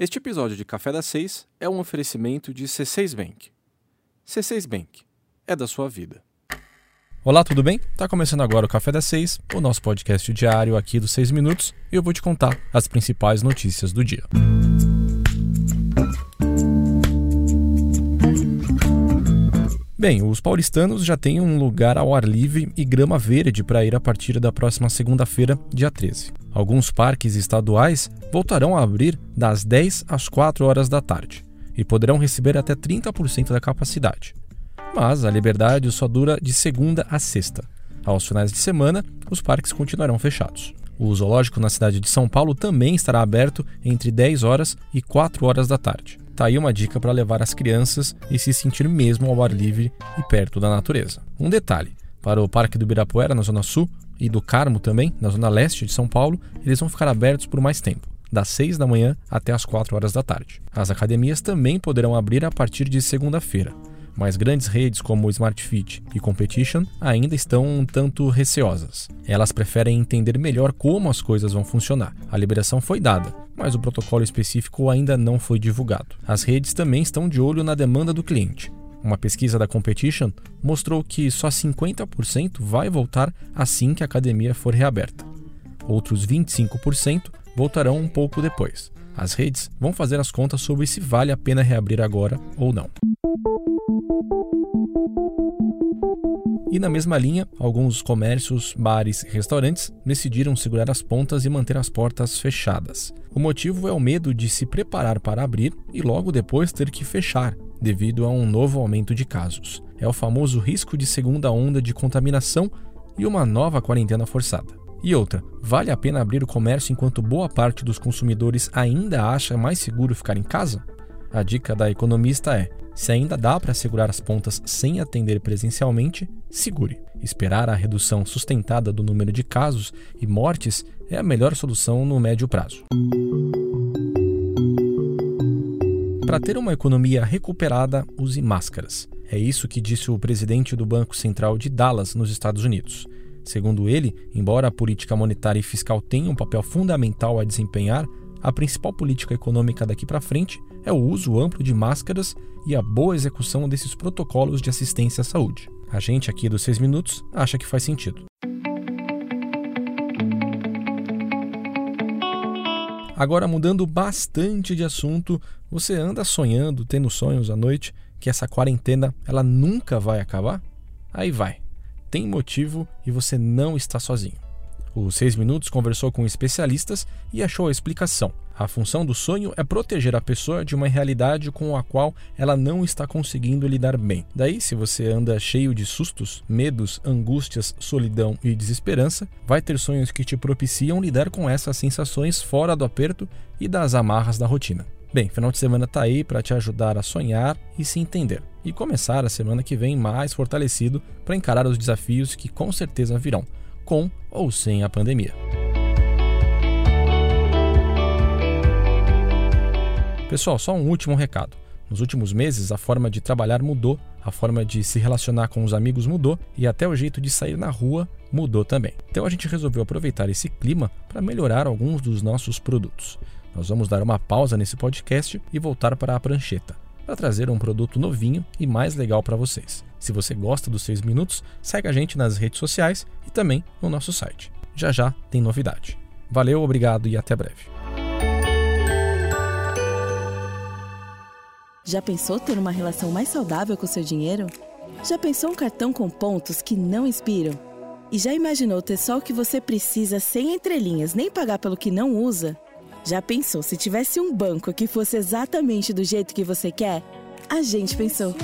Este episódio de Café das Seis é um oferecimento de C6 Bank. C6 Bank é da sua vida. Olá, tudo bem? Tá começando agora o Café das Seis, o nosso podcast diário aqui dos 6 minutos, e eu vou te contar as principais notícias do dia. Bem, os paulistanos já têm um lugar ao ar livre e grama verde para ir a partir da próxima segunda-feira, dia 13. Alguns parques estaduais voltarão a abrir das 10 às 4 horas da tarde e poderão receber até 30% da capacidade. Mas a liberdade só dura de segunda a sexta. Aos finais de semana, os parques continuarão fechados. O zoológico na cidade de São Paulo também estará aberto entre 10 horas e 4 horas da tarde. Tá aí uma dica para levar as crianças e se sentir mesmo ao ar livre e perto da natureza. Um detalhe: para o Parque do Ibirapuera, na Zona Sul, e do Carmo também, na Zona Leste de São Paulo, eles vão ficar abertos por mais tempo das 6 da manhã até as 4 horas da tarde. As academias também poderão abrir a partir de segunda-feira, mas grandes redes como Smart Fit e Competition ainda estão um tanto receosas. Elas preferem entender melhor como as coisas vão funcionar. A liberação foi dada, mas o protocolo específico ainda não foi divulgado. As redes também estão de olho na demanda do cliente. Uma pesquisa da Competition mostrou que só 50% vai voltar assim que a academia for reaberta. Outros 25% voltarão um pouco depois. As redes vão fazer as contas sobre se vale a pena reabrir agora ou não. E na mesma linha, alguns comércios, bares e restaurantes decidiram segurar as pontas e manter as portas fechadas. O motivo é o medo de se preparar para abrir e logo depois ter que fechar, devido a um novo aumento de casos. É o famoso risco de segunda onda de contaminação e uma nova quarentena forçada. E outra, vale a pena abrir o comércio enquanto boa parte dos consumidores ainda acha mais seguro ficar em casa? A dica da economista é: se ainda dá para segurar as pontas sem atender presencialmente, segure. Esperar a redução sustentada do número de casos e mortes é a melhor solução no médio prazo. Para ter uma economia recuperada, use máscaras. É isso que disse o presidente do Banco Central de Dallas, nos Estados Unidos. Segundo ele, embora a política monetária e fiscal tenha um papel fundamental a desempenhar, a principal política econômica daqui para frente é o uso amplo de máscaras e a boa execução desses protocolos de assistência à saúde. A gente aqui dos 6 minutos acha que faz sentido. Agora, mudando bastante de assunto, você anda sonhando, tendo sonhos à noite, que essa quarentena ela nunca vai acabar? Aí vai tem motivo e você não está sozinho. O 6 Minutos conversou com especialistas e achou a explicação. A função do sonho é proteger a pessoa de uma realidade com a qual ela não está conseguindo lidar bem. Daí, se você anda cheio de sustos, medos, angústias, solidão e desesperança, vai ter sonhos que te propiciam lidar com essas sensações fora do aperto e das amarras da rotina. Bem, final de semana tá aí para te ajudar a sonhar e se entender. E começar a semana que vem mais fortalecido para encarar os desafios que com certeza virão, com ou sem a pandemia. Pessoal, só um último recado. Nos últimos meses, a forma de trabalhar mudou, a forma de se relacionar com os amigos mudou e até o jeito de sair na rua mudou também. Então a gente resolveu aproveitar esse clima para melhorar alguns dos nossos produtos. Nós vamos dar uma pausa nesse podcast e voltar para a prancheta, para trazer um produto novinho e mais legal para vocês. Se você gosta dos 6 minutos, segue a gente nas redes sociais e também no nosso site. Já já tem novidade. Valeu, obrigado e até breve. Já pensou ter uma relação mais saudável com seu dinheiro? Já pensou um cartão com pontos que não inspiram? E já imaginou ter só o que você precisa sem entrelinhas nem pagar pelo que não usa? Já pensou se tivesse um banco que fosse exatamente do jeito que você quer? A gente pensou.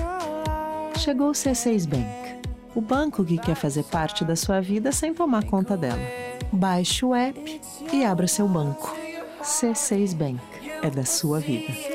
Chegou o C6 Bank, o banco que quer fazer parte da sua vida sem tomar conta dela. Baixe o app e abra seu banco. C6 Bank é da sua vida.